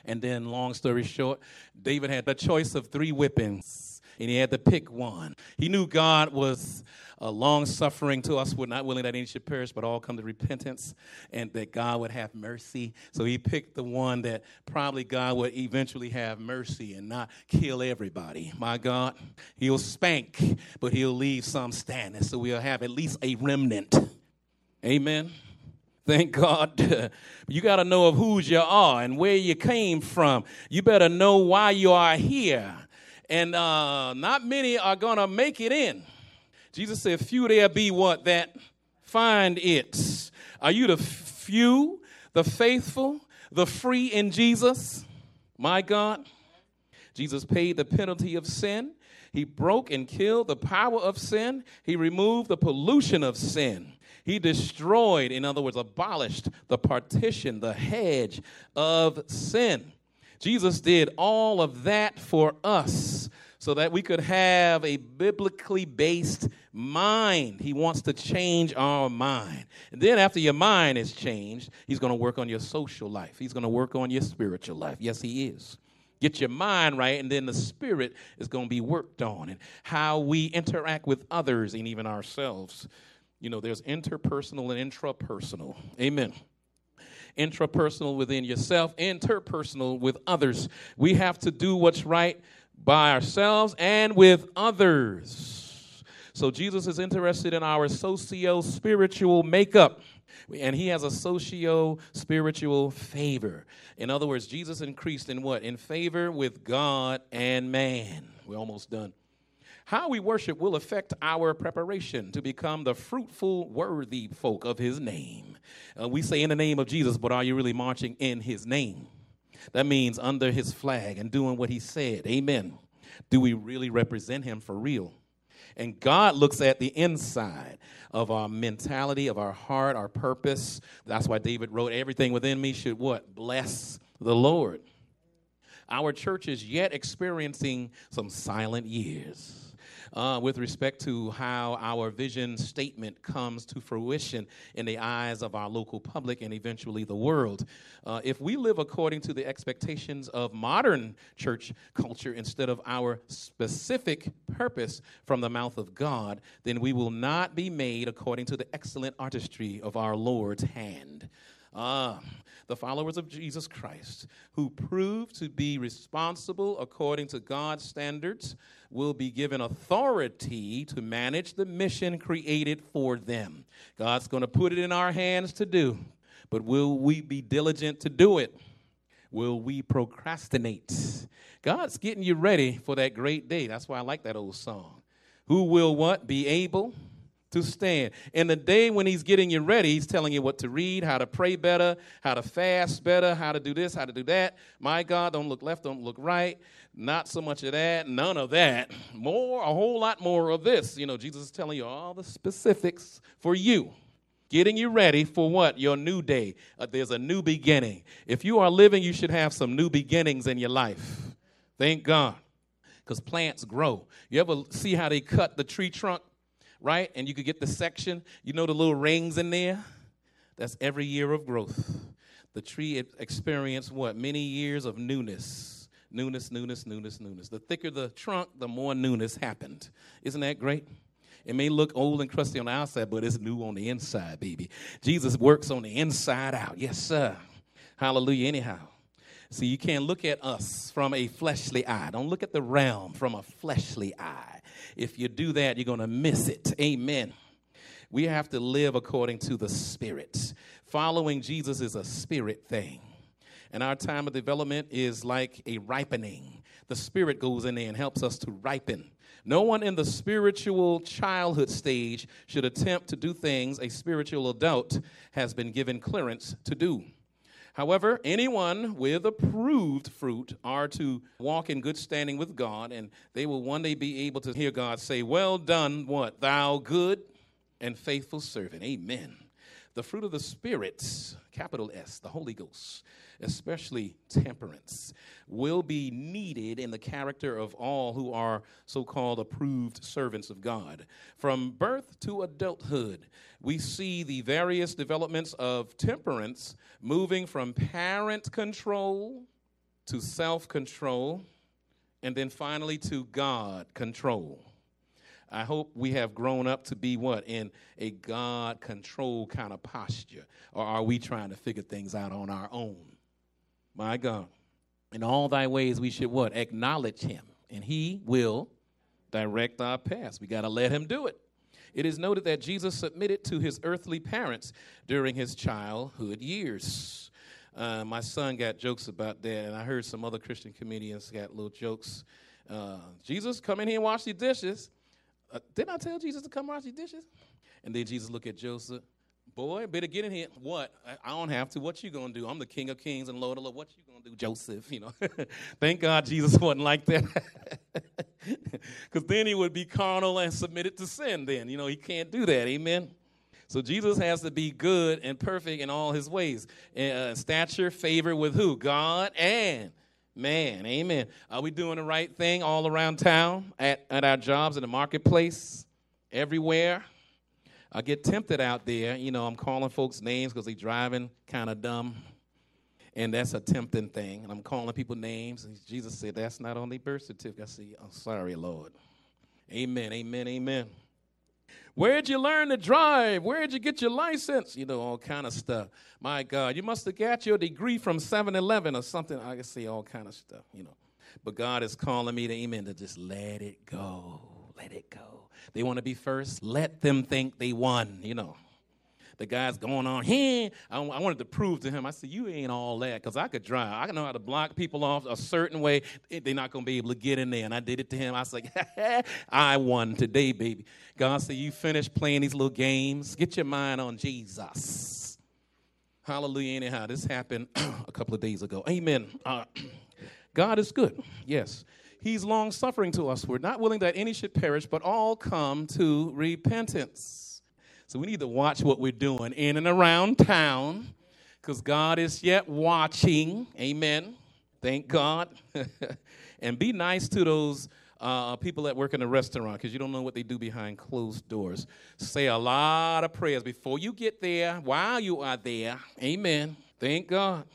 And then, long story short, David had the choice of three whippings, and he had to pick one. He knew God was uh, long suffering to us. We're not willing that any should perish, but all come to repentance, and that God would have mercy. So he picked the one that probably God would eventually have mercy and not kill everybody. My God, he'll spank, but he'll leave some standing. So we'll have at least a remnant. Amen. Thank God. you got to know of whose you are and where you came from. You better know why you are here. And uh, not many are going to make it in. Jesus said, Few there be what? That find it. Are you the few, the faithful, the free in Jesus? My God. Jesus paid the penalty of sin. He broke and killed the power of sin. He removed the pollution of sin. He destroyed, in other words, abolished the partition, the hedge of sin. Jesus did all of that for us so that we could have a biblically based mind. He wants to change our mind. And then, after your mind is changed, He's going to work on your social life, He's going to work on your spiritual life. Yes, He is. Get your mind right, and then the spirit is going to be worked on, and how we interact with others and even ourselves. You know, there's interpersonal and intrapersonal. Amen intrapersonal within yourself, interpersonal with others. We have to do what's right by ourselves and with others. So Jesus is interested in our socio spiritual makeup. And he has a socio spiritual favor. In other words, Jesus increased in what? In favor with God and man. We're almost done. How we worship will affect our preparation to become the fruitful, worthy folk of his name. Uh, we say in the name of Jesus, but are you really marching in his name? That means under his flag and doing what he said. Amen. Do we really represent him for real? And God looks at the inside of our mentality, of our heart, our purpose. That's why David wrote, Everything within me should what? Bless the Lord. Our church is yet experiencing some silent years uh, with respect to how our vision statement comes to fruition in the eyes of our local public and eventually the world. Uh, if we live according to the expectations of modern church culture instead of our specific purpose from the mouth of God, then we will not be made according to the excellent artistry of our Lord's hand. Ah, the followers of Jesus Christ, who prove to be responsible according to God's standards, will be given authority to manage the mission created for them. God's going to put it in our hands to do, but will we be diligent to do it? Will we procrastinate? God's getting you ready for that great day. That's why I like that old song. Who will what? Be able to stand. In the day when he's getting you ready, he's telling you what to read, how to pray better, how to fast better, how to do this, how to do that. My God, don't look left, don't look right. Not so much of that, none of that. More, a whole lot more of this. You know, Jesus is telling you all the specifics for you. Getting you ready for what? Your new day. Uh, there's a new beginning. If you are living, you should have some new beginnings in your life. Thank God. Because plants grow. You ever see how they cut the tree trunk? Right? And you could get the section, you know, the little rings in there? That's every year of growth. The tree experienced what? Many years of newness. Newness, newness, newness, newness. The thicker the trunk, the more newness happened. Isn't that great? It may look old and crusty on the outside, but it's new on the inside, baby. Jesus works on the inside out. Yes, sir. Hallelujah, anyhow. See, you can't look at us from a fleshly eye. Don't look at the realm from a fleshly eye. If you do that, you're going to miss it. Amen. We have to live according to the Spirit. Following Jesus is a spirit thing. And our time of development is like a ripening. The Spirit goes in there and helps us to ripen. No one in the spiritual childhood stage should attempt to do things a spiritual adult has been given clearance to do. However, anyone with approved fruit are to walk in good standing with God, and they will one day be able to hear God say, Well done, what? Thou good and faithful servant. Amen. The fruit of the Spirit, capital S, the Holy Ghost, especially temperance, will be needed in the character of all who are so called approved servants of God. From birth to adulthood, we see the various developments of temperance moving from parent control to self control, and then finally to God control. I hope we have grown up to be what? In a God control kind of posture. Or are we trying to figure things out on our own? My God. In all thy ways, we should what? Acknowledge him. And he will direct our paths. We got to let him do it. It is noted that Jesus submitted to his earthly parents during his childhood years. Uh, my son got jokes about that, and I heard some other Christian comedians got little jokes. Uh, Jesus, come in here and wash the dishes. Uh, didn't I tell Jesus to come wash your dishes? And then Jesus looked at Joseph. Boy, better get in here. What? I, don't have to. What you gonna do? I'm the King of Kings and Lord of Lords. What you gonna do, Joseph? You know. Thank God Jesus wasn't like that. Because then he would be carnal and submitted to sin. Then you know he can't do that. Amen. So Jesus has to be good and perfect in all his ways. Uh, stature, favor with who? God and Man, amen. Are we doing the right thing all around town, at, at our jobs, in the marketplace, everywhere? I get tempted out there. You know, I'm calling folks names because they're driving kind of dumb. And that's a tempting thing. And I'm calling people names. And Jesus said, That's not on the birth certificate. I say, I'm sorry, Lord. Amen, amen, amen. Where'd you learn to drive? Where'd you get your license? You know, all kind of stuff. My God, you must have got your degree from 7-Eleven or something. I can see all kind of stuff, you know. But God is calling me to amen to just let it go. Let it go. They want to be first. Let them think they won, you know the guy's going on. He, I, I wanted to prove to him. I said, "You ain't all that, because I could drive. I know how to block people off a certain way. They're not going to be able to get in there." And I did it to him. I like, "I won today, baby." God said, "You finished playing these little games. Get your mind on Jesus." Hallelujah. Anyhow, this happened a couple of days ago. Amen. Uh, God is good. Yes. He's long suffering to us. We're not willing that any should perish, but all come to repentance. So we need to watch what we're doing in and around town because God is yet watching. Amen. Thank God. and be nice to those uh, people that work in the restaurant because you don't know what they do behind closed doors. Say a lot of prayers before you get there, while you are there. Amen. Thank God.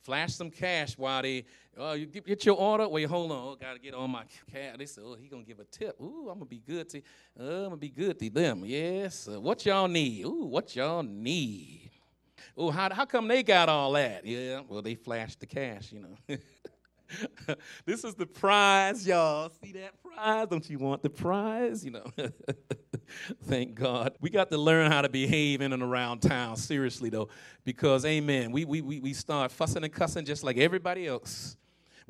Flash some cash while they Oh, you get your order. Wait, hold on. Oh, gotta get on my cab. They said, oh, he gonna give a tip. Ooh, I'm gonna be good to. Uh, I'm gonna be good to them. Yes. Uh, what y'all need? Ooh, what y'all need? Oh, how how come they got all that? Yeah. Well, they flashed the cash. You know. this is the prize, y'all. See that prize? Don't you want the prize? You know. Thank God. We got to learn how to behave in and around town, seriously, though, because, amen, we, we, we start fussing and cussing just like everybody else.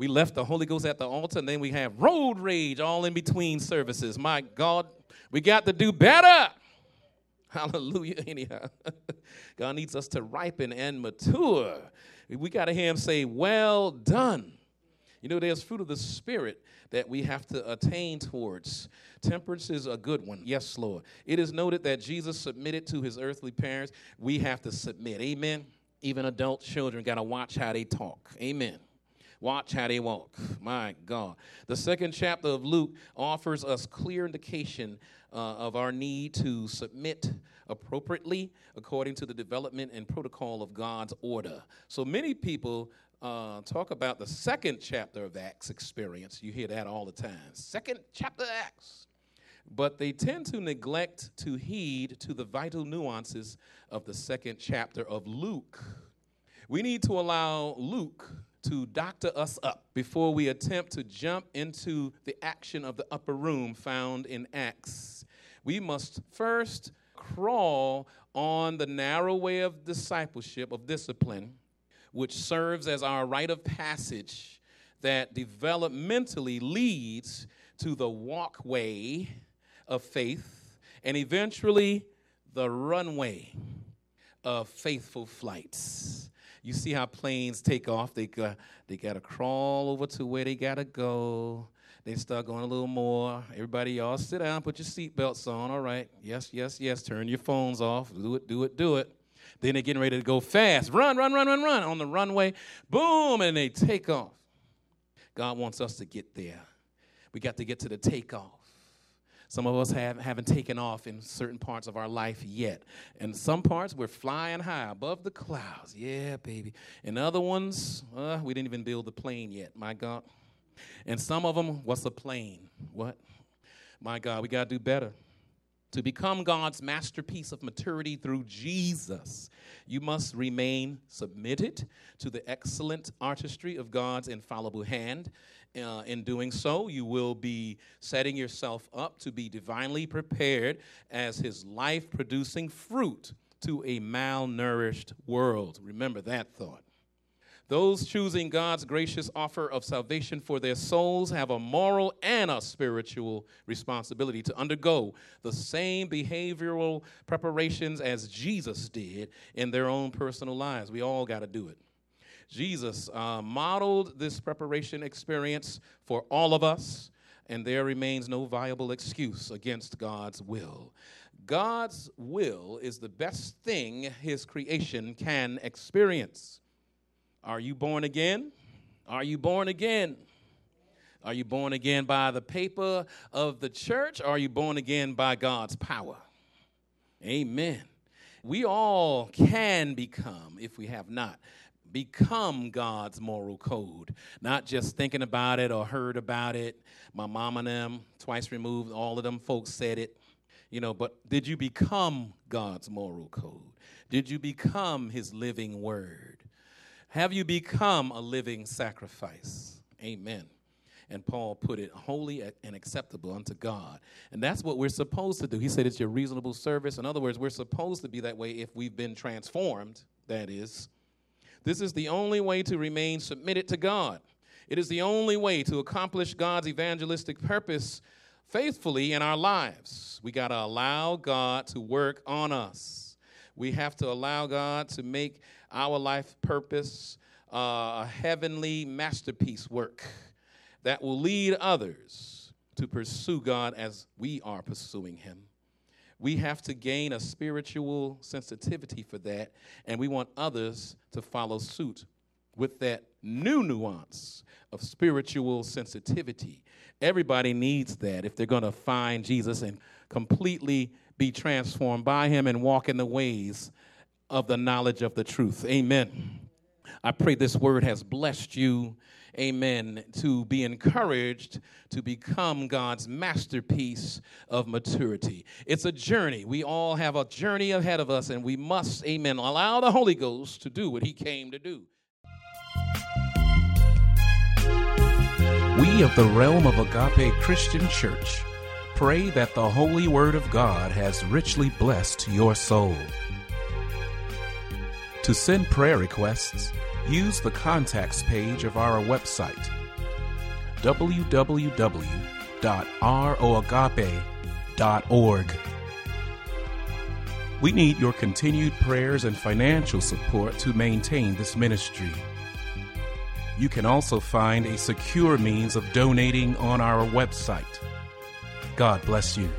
We left the Holy Ghost at the altar, and then we have road rage all in between services. My God, we got to do better. Hallelujah. Anyhow, God needs us to ripen and mature. We got to hear Him say, Well done you know, there's fruit of the Spirit that we have to attain towards. Temperance is a good one. Yes, Lord. It is noted that Jesus submitted to his earthly parents. We have to submit. Amen. Even adult children got to watch how they talk. Amen. Watch how they walk. My God. The second chapter of Luke offers us clear indication uh, of our need to submit appropriately according to the development and protocol of God's order. So many people uh, talk about the second chapter of Acts experience. You hear that all the time. Second chapter of Acts. But they tend to neglect to heed to the vital nuances of the second chapter of Luke. We need to allow Luke to doctor us up before we attempt to jump into the action of the upper room found in Acts. We must first crawl on the narrow way of discipleship, of discipline, which serves as our rite of passage that developmentally leads to the walkway of faith and eventually the runway of faithful flights. You see how planes take off, they got, they got to crawl over to where they got to go. They start going a little more. Everybody, y'all sit down, put your seatbelts on. All right. Yes, yes, yes. Turn your phones off. Do it, do it, do it. Then they're getting ready to go fast. Run, run, run, run, run on the runway. Boom, and they take off. God wants us to get there. We got to get to the takeoff. Some of us have, haven't taken off in certain parts of our life yet. And some parts we're flying high above the clouds. Yeah, baby. And other ones, uh, we didn't even build the plane yet, my God. And some of them, what's a plane? What? My God, we got to do better. To become God's masterpiece of maturity through Jesus, you must remain submitted to the excellent artistry of God's infallible hand. Uh, in doing so, you will be setting yourself up to be divinely prepared as His life producing fruit to a malnourished world. Remember that thought. Those choosing God's gracious offer of salvation for their souls have a moral and a spiritual responsibility to undergo the same behavioral preparations as Jesus did in their own personal lives. We all got to do it. Jesus uh, modeled this preparation experience for all of us, and there remains no viable excuse against God's will. God's will is the best thing his creation can experience. Are you born again? Are you born again? Are you born again by the paper of the church? Are you born again by God's power? Amen. We all can become, if we have not, become God's moral code. Not just thinking about it or heard about it. My mom and them, twice removed, all of them folks said it. You know, but did you become God's moral code? Did you become his living word? Have you become a living sacrifice? Amen. And Paul put it holy and acceptable unto God. And that's what we're supposed to do. He said it's your reasonable service. In other words, we're supposed to be that way if we've been transformed, that is. This is the only way to remain submitted to God. It is the only way to accomplish God's evangelistic purpose faithfully in our lives. We got to allow God to work on us. We have to allow God to make our life purpose, uh, a heavenly masterpiece work that will lead others to pursue God as we are pursuing Him. We have to gain a spiritual sensitivity for that, and we want others to follow suit with that new nuance of spiritual sensitivity. Everybody needs that if they're going to find Jesus and completely be transformed by Him and walk in the ways of the knowledge of the truth. Amen. I pray this word has blessed you. Amen. To be encouraged to become God's masterpiece of maturity. It's a journey. We all have a journey ahead of us, and we must, amen, allow the Holy Ghost to do what He came to do. We of the realm of Agape Christian Church pray that the Holy Word of God has richly blessed your soul. To send prayer requests, use the contacts page of our website www.roagape.org. We need your continued prayers and financial support to maintain this ministry. You can also find a secure means of donating on our website. God bless you.